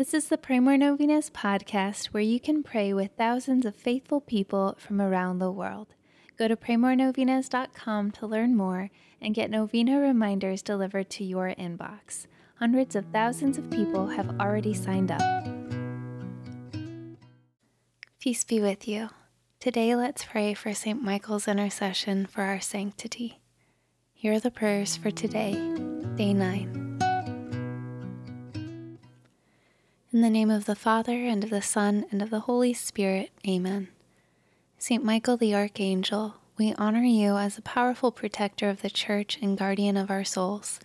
This is the Pray More Novenas podcast where you can pray with thousands of faithful people from around the world. Go to praymorenovenas.com to learn more and get novena reminders delivered to your inbox. Hundreds of thousands of people have already signed up. Peace be with you. Today, let's pray for St. Michael's intercession for our sanctity. Here are the prayers for today, day 9. In the name of the Father, and of the Son, and of the Holy Spirit, Amen. St. Michael the Archangel, we honor you as a powerful protector of the Church and guardian of our souls.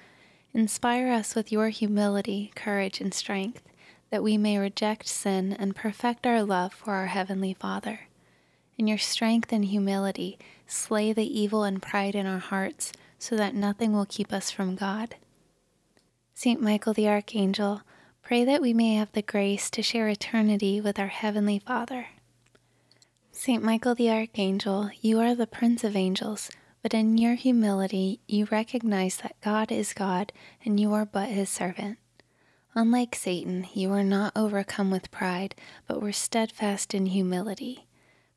Inspire us with your humility, courage, and strength that we may reject sin and perfect our love for our Heavenly Father. In your strength and humility, slay the evil and pride in our hearts, so that nothing will keep us from God. Saint Michael the Archangel, pray that we may have the grace to share eternity with our Heavenly Father. Saint Michael the Archangel, you are the Prince of Angels, but in your humility you recognize that God is God and you are but His servant. Unlike Satan, you were not overcome with pride, but were steadfast in humility.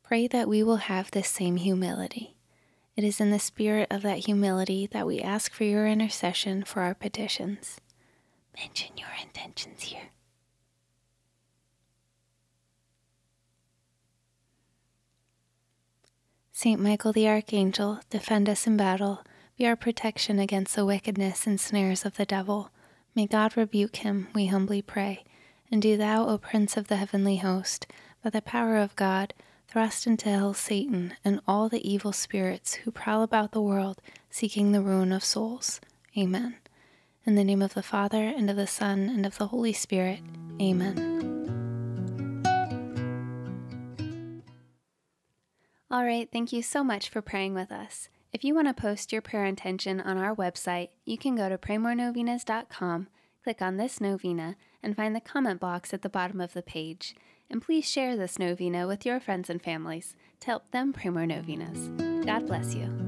Pray that we will have this same humility. It is in the spirit of that humility that we ask for your intercession for our petitions. Mention your intentions here. Saint Michael the Archangel, defend us in battle, be our protection against the wickedness and snares of the devil. May God rebuke him, we humbly pray. And do thou, O Prince of the heavenly host, by the power of God, thrust into hell Satan and all the evil spirits who prowl about the world seeking the ruin of souls. Amen. In the name of the Father, and of the Son, and of the Holy Spirit. Amen. All right, thank you so much for praying with us. If you want to post your prayer intention on our website, you can go to praymorenovenas.com, click on this novena, and find the comment box at the bottom of the page. And please share this novena with your friends and families to help them pray more novenas. God bless you.